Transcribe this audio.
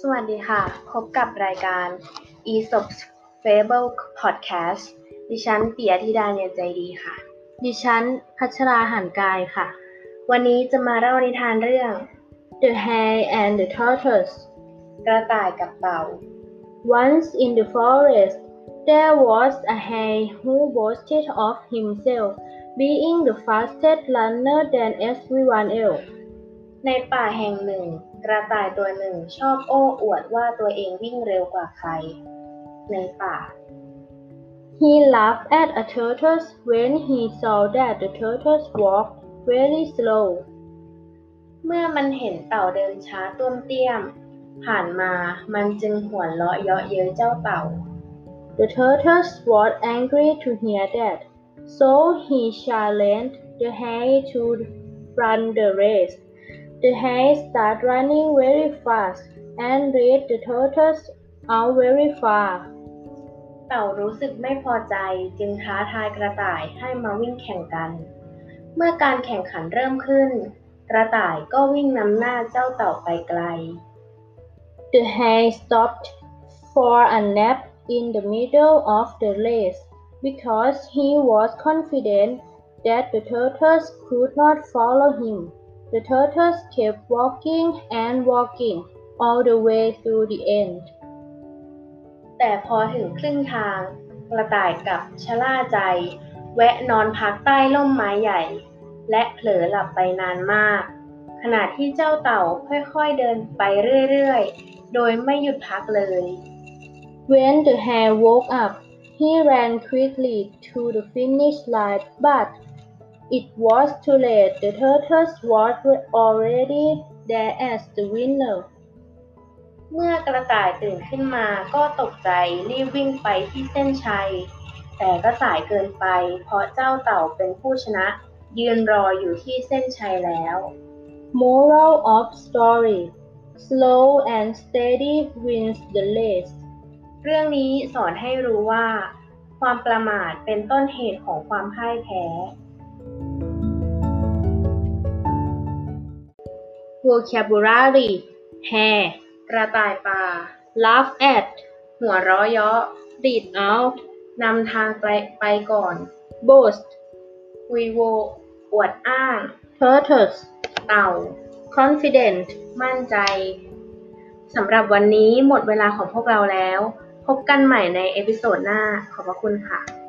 สวัสดีค่ะ พบกับรายการ e s o p s Fable Podcast ดิฉันเปิยธิดาเนียนใจดีค่ะ ดิฉันพัชราหันกายค่ะ วันนี้จะมาเล่านิทานเรื่อง The Hare and the Tortoise กระต่ายกับเต่า Once in the forest, there was a hare who boasted of himself being the fastest runner than everyone else. ในป่าแห่งหนึ่ง กระต่ายตัวหนึ่งชอบโอ้อวดว่าตัวเองวิ่งเร็วกว่าใคร ในป่า He laughed at a tortoise when he saw that the tortoise walked very slow. เมื่อมันเห็นเต่าเดินช้าต้วมเตี้ยม ผ่านมามันจึงหัวเราะเยาะเย้ยเจ้าเต่า The tortoise was angry to hear that, so he challenged the hare to run the race. The hare started running very fast and led the tortoise out very far. เต่ารู้สึกไม่พอใจจึงท้าทายกระต่ายให้มาวิ่งแข่งกัน เมื่อการแข่งขันเริ่มขึ้น กระต่ายก็วิ่งนำหน้าเจ้าเต่าไปไกล The hare stopped for a nap in the middle of the race because he was confident that the tortoise could not follow him. The tortoise kept walking and walking all the way through the end. แต่พอถึงครึ่งทาง กระต่ายกับชะล่าใจ แวะนอนพักใต้ร่มไม้ใหญ่ และเผลอหลับไปนานมาก ขณะที่เจ้าเต่าค่อยๆเดินไปเรื่อยๆ โดยไม่หยุดพักเลย When the hare woke up, he ran quickly to the finish line, but it was too late. The tortoise was already there as the winner. เมื่อกระต่ายตื่นขึ้นมาก็ตกใจรีบวิ่งไปที่เส้นชัย แต่ก็สายเกินไป เพราะเจ้าเต่าเป็นผู้ชนะ ยืนรออยู่ที่เส้นชัยแล้ว Moral of story Slow and steady wins the race. เรื่องนี้สอนให้รู้ว่า ความประมาทเป็นต้นเหตุของความพ่ายแพ้ Vocabulary Hare กระต่ายป่า Laugh at หัวเราะเยาะ Lead out นำทางไปไปก่อน Boast คุยโวอวดอ้าง Tortoise เต่า Confident มั่นใจ สำหรับวันนี้หมดเวลาของพวกเราแล้ว พบกันใหม่ใน episode หน้า ขอบพระคุณค่ะ